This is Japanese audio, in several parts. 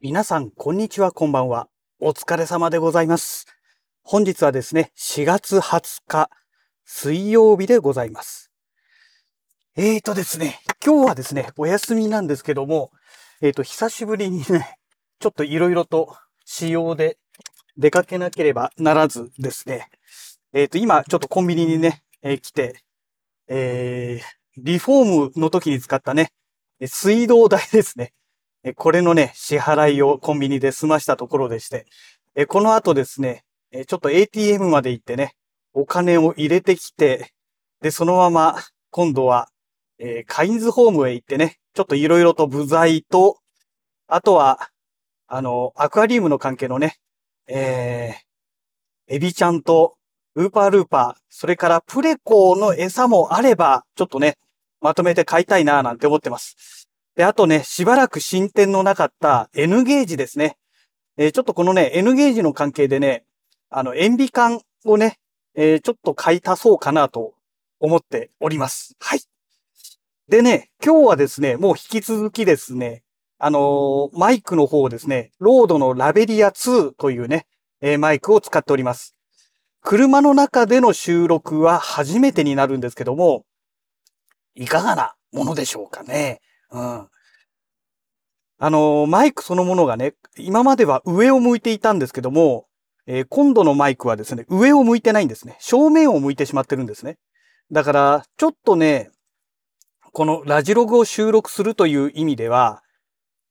皆さん、こんにちは、こんばんは。お疲れ様でございます。本日はですね、4月20日、水曜日でございます。えーとですね、今日はですね、お休みなんですけども、えーと、久しぶりにね、ちょっといろいろと仕様で出かけなければならずですね、えーと、今、ちょっとコンビニにね、えー来て、えー、リフォームの時に使ったね、水道代ですね。えこれのね、支払いをコンビニで済ましたところでして、えこの後ですね、えちょっと ATM まで行ってね、お金を入れてきて、で、そのまま、今度は、えーカインズホームへ行ってね、ちょっといろいろと部材と、あとは、あの、アクアリウムの関係のね、えー、エビちゃんと、ウーパールーパー、それからプレコの餌もあれば、ちょっとね、まとめて買いたいなぁなんて思ってます。で、あとね、しばらく進展のなかった N ゲージですね。えーちょっとこのね、N ゲージの関係でね、あの、塩ビ管をね、えーちょっと買い足そうかなと思っております。はい。でね、今日はですね、もう引き続きですね、あのーマイクの方ですね、ロードのラベリア2というね、えーマイクを使っております。車の中での収録は初めてになるんですけども、いかがなものでしょうかね。うん。あのマイクそのものがね、今までは上を向いていたんですけども、えー今度のマイクはですね、上を向いてないんですね。正面を向いてしまってるんですね。だから、ちょっとね、このラジログを収録するという意味では、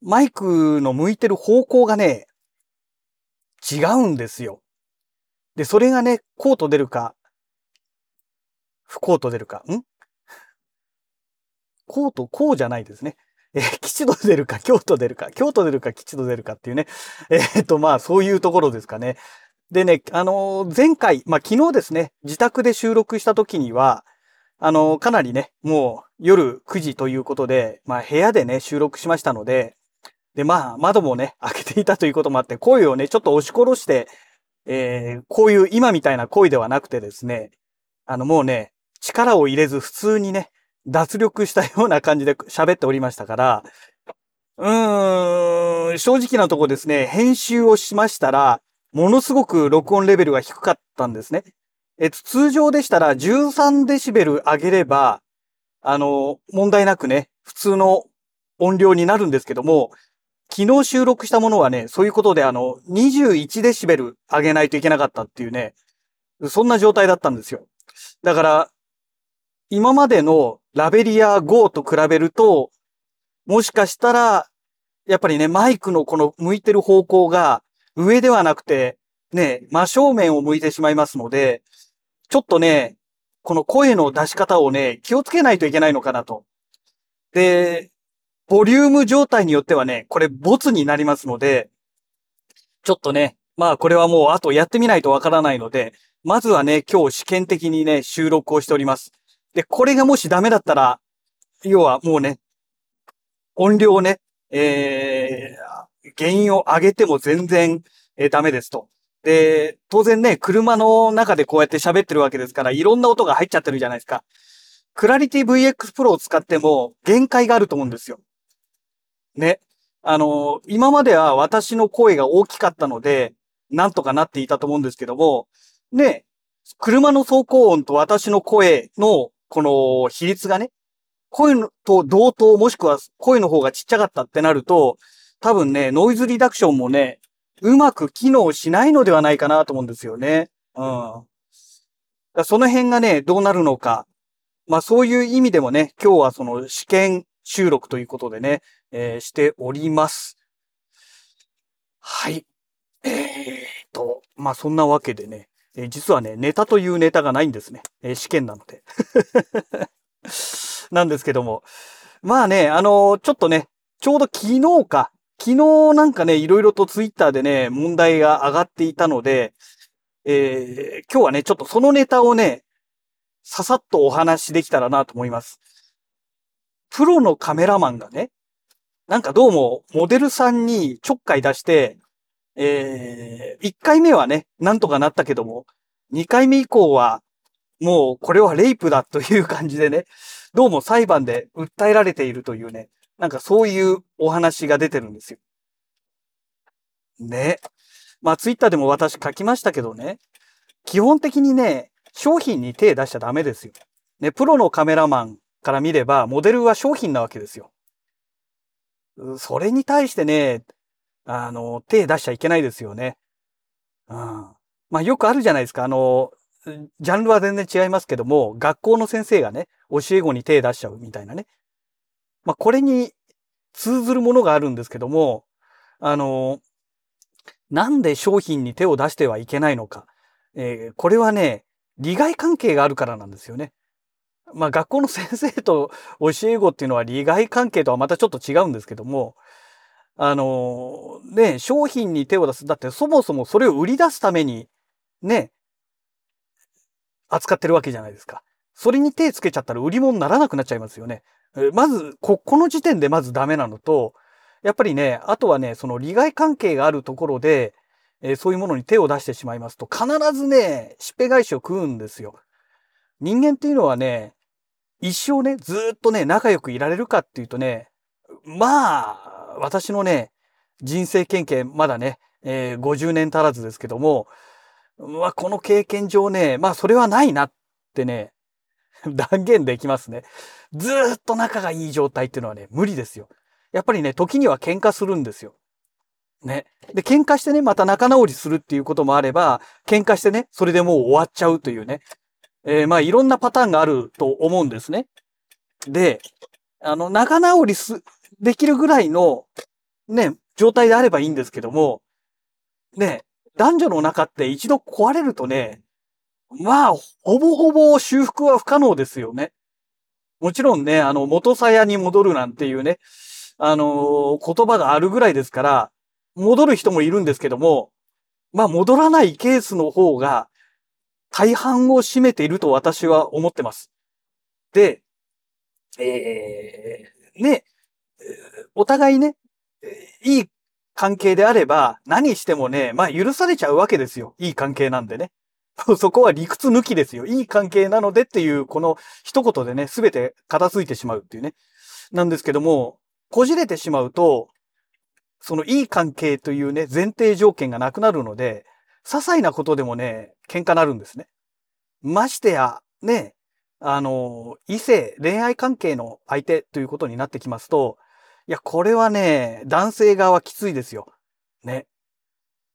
マイクの向いてる方向がね、違うんですよ。で、それがね、こうと出るか、不幸と出るか、ん？こうとこうじゃないですね。えー吉と出るか、京と出るか、京と出るか、吉と出るかっていうね。えーっと、まあ、そういうところですかね。でね、あのー前回、まあ、昨日ですね、自宅で収録した時には、あのーかなりね、もう夜9時ということで、まあ、部屋でね、収録しましたので、で、まあ、窓もね、開けていたということもあって、声をね、ちょっと押し殺して、えーこういう今みたいな声ではなくてですね、あの、もうね、力を入れず普通にね、脱力したような感じで喋っておりましたから、うーん、正直なとこですね、編集をしましたら、ものすごく録音レベルが低かったんですね。えっと、通常でしたら13デシベル上げれば、あの、問題なくね、普通の音量になるんですけども、昨日収録したものはね、そういうことであの、21デシベル上げないといけなかったっていうね、そんな状態だったんですよ。だから、今までのラベリア GO と比べると、もしかしたら、やっぱりね、マイクのこの向いてる方向が上ではなくて、ね、真正面を向いてしまいますので、ちょっとね、この声の出し方をね、気をつけないといけないのかなと。で、ボリューム状態によってはね、これボツになりますので、ちょっとね、まあこれはもうあとやってみないとわからないので、まずはね、今日試験的にね、収録をしております。で、これがもしダメだったら、要はもうね、音量をね、えー、原因を上げても全然、えーダメですと。で、当然ね、車の中でこうやって喋ってるわけですから、いろんな音が入っちゃってるじゃないですか。クラリティ VX Pro を使っても限界があると思うんですよ。ね。あの、今までは私の声が大きかったので、なんとかなっていたと思うんですけども、ね、車の走行音と私の声のこの比率がね、声のと同等もしくは声の方がちっちゃかったってなると、多分ね、ノイズリダクションもね、うまく機能しないのではないかなと思うんですよね。うん。だその辺がね、どうなるのか。まあそういう意味でもね、今日はその試験収録ということでね、えーしております。はい。えーと、まあそんなわけでね、え実はね、ネタというネタがないんですね。え試験なので。なんですけども。まあね、あのちょっとね、ちょうど昨日か、昨日なんかね、いろいろとツイッターでね、問題が上がっていたので、えー今日はね、ちょっとそのネタをね、ささっとお話しできたらなと思います。プロのカメラマンがね、なんかどうもモデルさんにちょっかい出して、えー、1回目はね、なんとかなったけども、2回目以降は、もうこれはレイプだという感じでね、どうも裁判で訴えられているというね、なんかそういうお話が出てるんですよ。ね。まあツイッターでも私書きましたけどね。基本的にね、商品に手出しちゃダメですよ。ね、プロのカメラマンから見れば、モデルは商品なわけですよ。それに対してね、あの、手出しちゃいけないですよね。うん。まあよくあるじゃないですか。あの、ジャンルは全然違いますけども、学校の先生がね、教え子に手出しちゃうみたいなね。まあこれに通ずるものがあるんですけども、あの、なんで商品に手を出してはいけないのか。えー、これはね、利害関係があるからなんですよね。まあ学校の先生と教え子っていうのは利害関係とはまたちょっと違うんですけども、あの、ね、商品に手を出す。だってそもそもそれを売り出すために、ね、扱ってるわけじゃないですか。それに手つけちゃったら売り物にならなくなっちゃいますよね。まず、こ、この時点でまずダメなのと、やっぱりね、あとはね、その利害関係があるところで、えー、そういうものに手を出してしまいますと、必ずね、しっぺ返しを食うんですよ。人間っていうのはね、一生ね、ずっとね、仲良くいられるかっていうとね、まあ、私のね、人生経験、まだね、えー、50年足らずですけども、まあ、この経験上ね、まあ、それはないなってね、断言できますね。ずっと仲がいい状態っていうのはね、無理ですよ。やっぱりね、時には喧嘩するんですよ。ね。で、喧嘩してね、また仲直りするっていうこともあれば、喧嘩してね、それでもう終わっちゃうというね。えー、まあ、いろんなパターンがあると思うんですね。で、あの、仲直りす、できるぐらいの、ね、状態であればいいんですけども、ね、男女の中って一度壊れるとね、まあ、ほぼほぼ修復は不可能ですよね。もちろんね、あの、元さやに戻るなんていうね、あのー、言葉があるぐらいですから、戻る人もいるんですけども、まあ、戻らないケースの方が大半を占めていると私は思ってます。で、えー、ね、お互いね、いい関係であれば何してもね、まあ許されちゃうわけですよ。いい関係なんでね。そこは理屈抜きですよ。いい関係なのでっていう、この一言でね、すべて片付いてしまうっていうね。なんですけども、こじれてしまうと、そのいい関係というね、前提条件がなくなるので、些細なことでもね、喧嘩なるんですね。ましてや、ね、あの、異性、恋愛関係の相手ということになってきますと、いや、これはね、男性側はきついですよ。ね。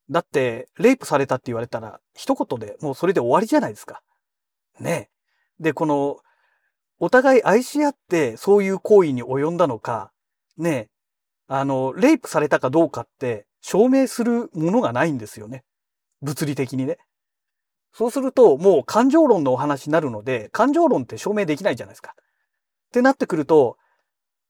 だって、レイプされたって言われたら、一言でもうそれで終わりじゃないですか。ね。で、この、お互い愛し合ってそういう行為に及んだのか、ね、あの、レイプされたかどうかって証明するものがないんですよね。物理的にね。そうすると、もう感情論のお話になるので、感情論って証明できないじゃないですか。ってなってくると、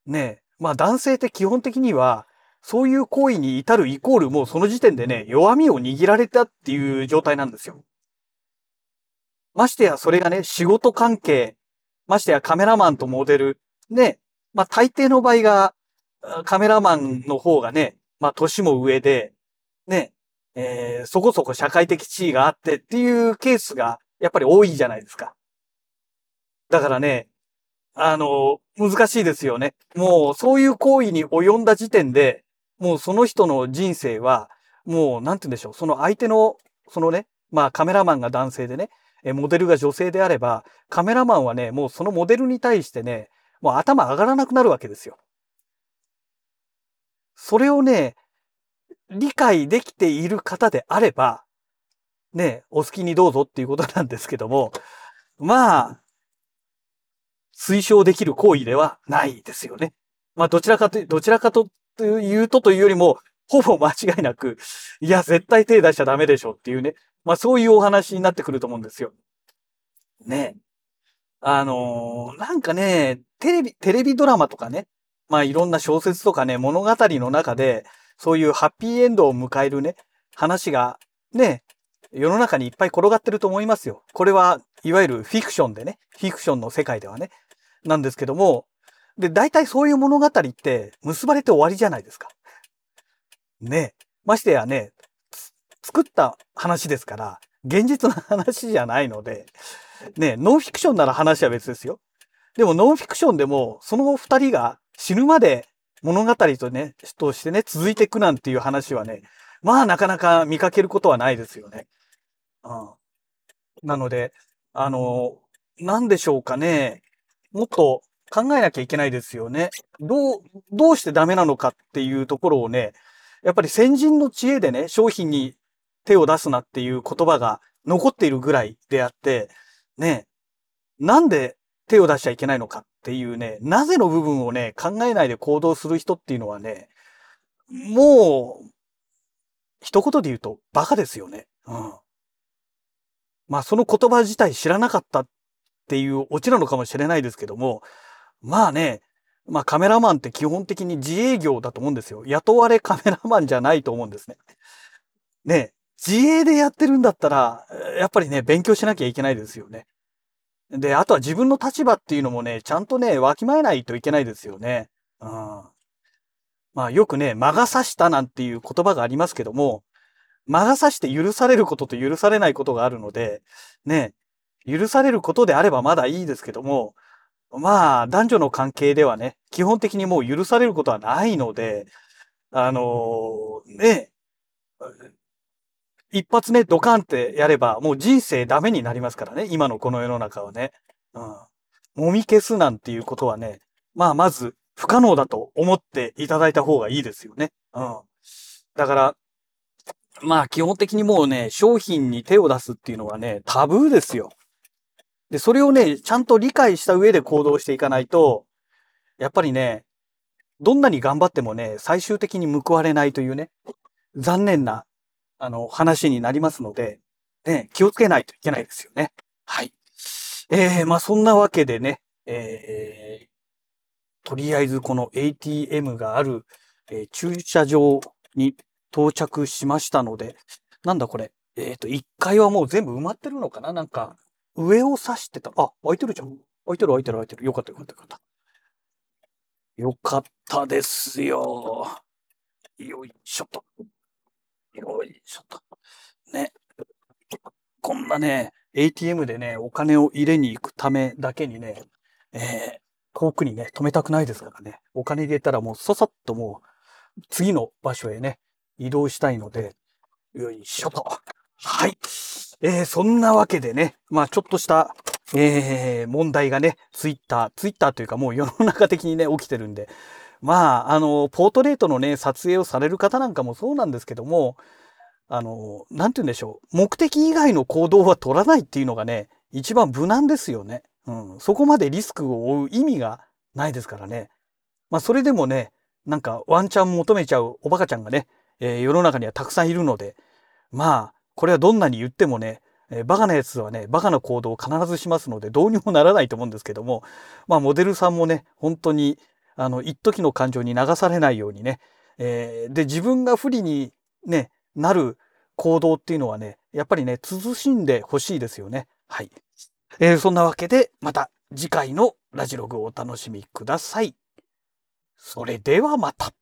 ね、まあ男性って基本的には、そういう行為に至るイコールもうその時点でね、弱みを握られたっていう状態なんですよ。ましてやそれがね、仕事関係、ましてやカメラマンとモデル、ね、まあ大抵の場合が、カメラマンの方がね、まあ年も上で、ね、えー、そこそこ社会的地位があってっていうケースがやっぱり多いじゃないですか。だからね、あの、難しいですよね。もうそういう行為に及んだ時点で、もうその人の人生は、もう、なんて言うんでしょう。その相手の、そのね、まあカメラマンが男性でね、モデルが女性であれば、カメラマンはね、もうそのモデルに対してね、もう頭上がらなくなるわけですよ。それをね、理解できている方であれば、ね、お好きにどうぞっていうことなんですけども、まあ、推奨できる行為ではないですよね。まあ、どちらかと、どちらかというとというよりも、ほぼ間違いなく、いや、絶対手出しちゃダメでしょっていうね。まあ、そういうお話になってくると思うんですよ。ね。あのー、なんかね、テレビ、テレビドラマとかね、まあいろんな小説とかね、物語の中で、そういうハッピーエンドを迎えるね、話がね、世の中にいっぱい転がってると思いますよ。これはいわゆるフィクションでね、フィクションの世界ではね、なんですけども、で、大体そういう物語って結ばれて終わりじゃないですか。ね。ましてやね、作った話ですから、現実の話じゃないので、ね、ノンフィクションなら話は別ですよ。でもノンフィクションでも、その二人が死ぬまで物語とね、としてね、続いていくなんていう話はね、まあなかなか見かけることはないですよね。うん。なので、あの、なんでしょうかね。もっと考えなきゃいけないですよね。どう、どうしてダメなのかっていうところをね、やっぱり先人の知恵でね、商品に手を出すなっていう言葉が残っているぐらいであって、ね、なんで手を出しちゃいけないのかっていうね、なぜの部分をね、考えないで行動する人っていうのはね、もう、一言で言うとバカですよね。うん。まあその言葉自体知らなかったっていうオチなのかもしれないですけども、まあね、まあカメラマンって基本的に自営業だと思うんですよ。雇われカメラマンじゃないと思うんですね。ね、自営でやってるんだったら、やっぱりね、勉強しなきゃいけないですよね。で、あとは自分の立場っていうのもね、ちゃんとね、わきまえないといけないですよね。うん。まあよくね、魔が差したなんていう言葉がありますけども、魔が差して許されることと許されないことがあるので、ね、許されることであればまだいいですけども、まあ、男女の関係ではね、基本的にもう許されることはないので、あのー、ね、一発ね、ドカンってやれば、もう人生ダメになりますからね、今のこの世の中はね。うん。揉み消すなんていうことはね、まあ、まず、不可能だと思っていただいた方がいいですよね。うん。だから、まあ、基本的にもうね、商品に手を出すっていうのはね、タブーですよ。で、それをね、ちゃんと理解した上で行動していかないと、やっぱりね、どんなに頑張ってもね、最終的に報われないというね、残念な、あの、話になりますので、ね、気をつけないといけないですよね。はい。えー、まあそんなわけでね、えー、とりあえずこの ATM がある、えー、駐車場に到着しましたので、なんだこれ。えっ、ー、と、1階はもう全部埋まってるのかな？なんか、上を指してた。あ、開いてるじゃん。開いてる開いてる開いてる。よかったよかったよかった。よかったですよ。よいしょと。よいしょと。ね。こんなね、ATM でね、お金を入れに行くためだけにね、えー、遠くにね、止めたくないですからね。お金入れたらもうささっともう、次の場所へね、移動したいので、よいしょと。はい。えー、そんなわけでね、まあちょっとした、えー、問題がね、ツイッター、ツイッターというかもう世の中的にね、起きてるんで、まあ、あの、ポートレートのね、撮影をされる方なんかもそうなんですけども、あの、なんて言うんでしょう。目的以外の行動は取らないっていうのがね、一番無難ですよね。うん。そこまでリスクを負う意味がないですからね。まあ、それでもね、なんかワンチャン求めちゃうおバカちゃんがね、えー、世の中にはたくさんいるので、まあ、これはどんなに言ってもね、え、バカなやつはね、バカな行動を必ずしますので、どうにもならないと思うんですけども、まあ、モデルさんもね、本当に、あの、一時の感情に流されないようにね、えー、で、自分が不利にね、なる行動っていうのはね、やっぱりね、慎んでほしいですよね。はい。えー、そんなわけで、また次回のラジログをお楽しみください。それではまた。